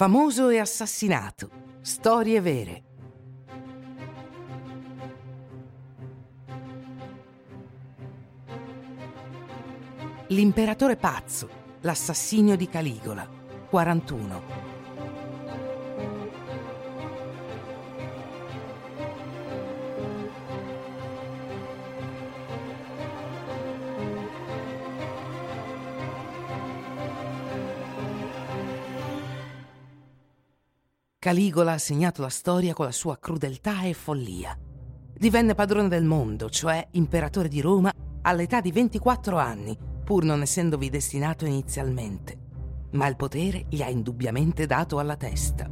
Famoso e assassinato. Storie vere. L'imperatore pazzo, l'assassinio di Caligola, 41. Caligola ha segnato la storia con la sua crudeltà e follia. Divenne padrone del mondo, cioè imperatore di Roma, all'età di 24 anni, pur non essendovi destinato inizialmente. Ma il potere gli ha indubbiamente dato alla testa.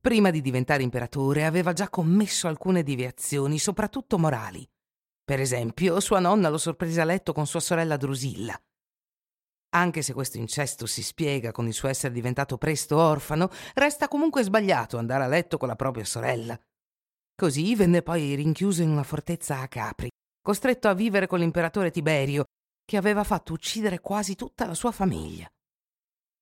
Prima di diventare imperatore aveva già commesso alcune deviazioni, soprattutto morali. Per esempio, sua nonna lo sorprese a letto con sua sorella Drusilla, anche se questo incesto si spiega con il suo essere diventato presto orfano, resta comunque sbagliato andare a letto con la propria sorella. Così venne poi rinchiuso in una fortezza a Capri, costretto a vivere con l'imperatore Tiberio, che aveva fatto uccidere quasi tutta la sua famiglia.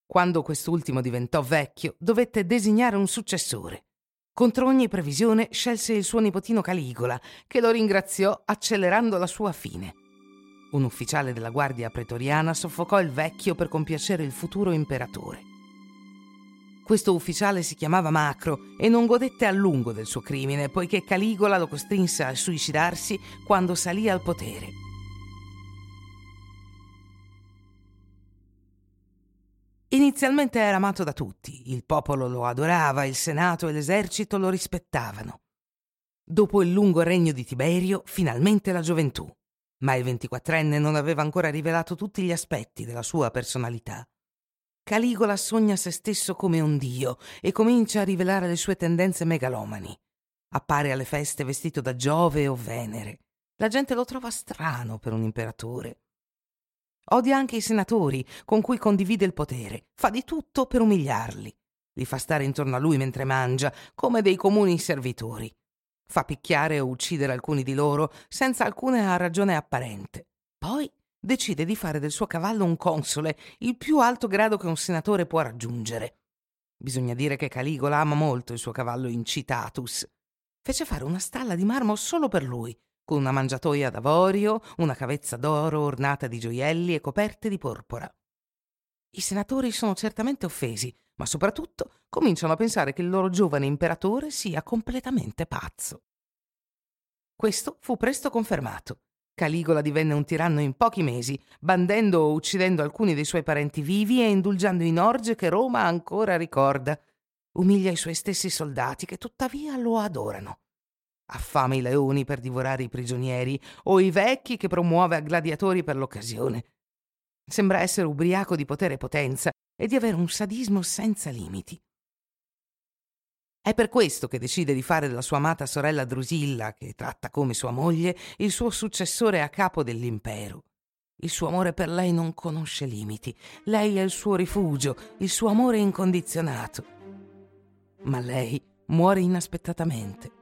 Quando quest'ultimo diventò vecchio, dovette designare un successore. Contro ogni previsione scelse il suo nipotino Caligola, che lo ringraziò accelerando la sua fine. Un ufficiale della guardia pretoriana soffocò il vecchio per compiacere il futuro imperatore. Questo ufficiale si chiamava Macro e non godette a lungo del suo crimine, poiché Caligola lo costrinse a suicidarsi quando salì al potere. Inizialmente era amato da tutti, il popolo lo adorava, il Senato e l'esercito lo rispettavano. Dopo il lungo regno di Tiberio, finalmente la gioventù ma il ventiquattrenne non aveva ancora rivelato tutti gli aspetti della sua personalità. Caligola sogna se stesso come un dio e comincia a rivelare le sue tendenze megalomani. Appare alle feste vestito da Giove o Venere. La gente lo trova strano per un imperatore. Odia anche i senatori con cui condivide il potere, fa di tutto per umiliarli. Li fa stare intorno a lui mentre mangia, come dei comuni servitori. Fa picchiare o uccidere alcuni di loro senza alcuna ragione apparente. Poi decide di fare del suo cavallo un console, il più alto grado che un senatore può raggiungere. Bisogna dire che Caligola ama molto il suo cavallo incitatus. Fece fare una stalla di marmo solo per lui, con una mangiatoia d'avorio, una cavezza d'oro ornata di gioielli e coperte di porpora. I senatori sono certamente offesi, ma soprattutto cominciano a pensare che il loro giovane imperatore sia completamente pazzo. Questo fu presto confermato. Caligola divenne un tiranno in pochi mesi, bandendo o uccidendo alcuni dei suoi parenti vivi e indulgendo in orge che Roma ancora ricorda. Umilia i suoi stessi soldati che tuttavia lo adorano. Affama i leoni per divorare i prigionieri o i vecchi che promuove a gladiatori per l'occasione. Sembra essere ubriaco di potere e potenza e di avere un sadismo senza limiti. È per questo che decide di fare della sua amata sorella Drusilla, che tratta come sua moglie, il suo successore a capo dell'impero. Il suo amore per lei non conosce limiti, lei è il suo rifugio, il suo amore incondizionato. Ma lei muore inaspettatamente.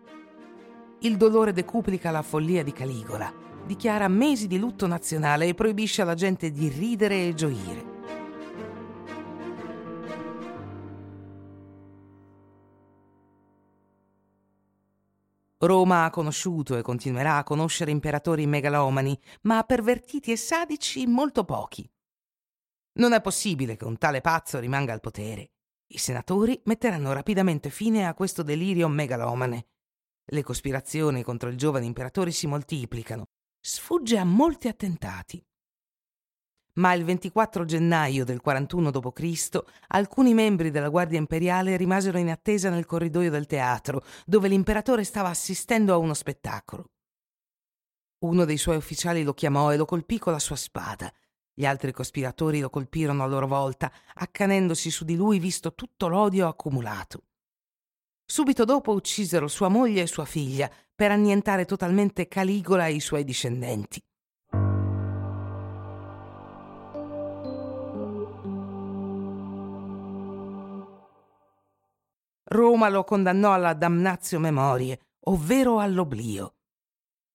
Il dolore decuplica la follia di Caligola, dichiara mesi di lutto nazionale e proibisce alla gente di ridere e gioire. Roma ha conosciuto e continuerà a conoscere imperatori megalomani, ma pervertiti e sadici molto pochi. Non è possibile che un tale pazzo rimanga al potere. I senatori metteranno rapidamente fine a questo delirio megalomane. Le cospirazioni contro il giovane imperatore si moltiplicano. Sfugge a molti attentati ma il 24 gennaio del 41 d.C. alcuni membri della Guardia Imperiale rimasero in attesa nel corridoio del teatro, dove l'imperatore stava assistendo a uno spettacolo. Uno dei suoi ufficiali lo chiamò e lo colpì con la sua spada. Gli altri cospiratori lo colpirono a loro volta, accanendosi su di lui visto tutto l'odio accumulato. Subito dopo uccisero sua moglie e sua figlia per annientare totalmente Caligola e i suoi discendenti. Roma lo condannò alla damnatio memorie, ovvero all'oblio.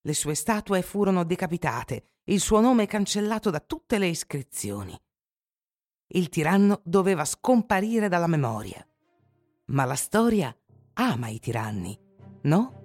Le sue statue furono decapitate, il suo nome cancellato da tutte le iscrizioni. il tiranno doveva scomparire dalla memoria. Ma la storia ama i tiranni, no?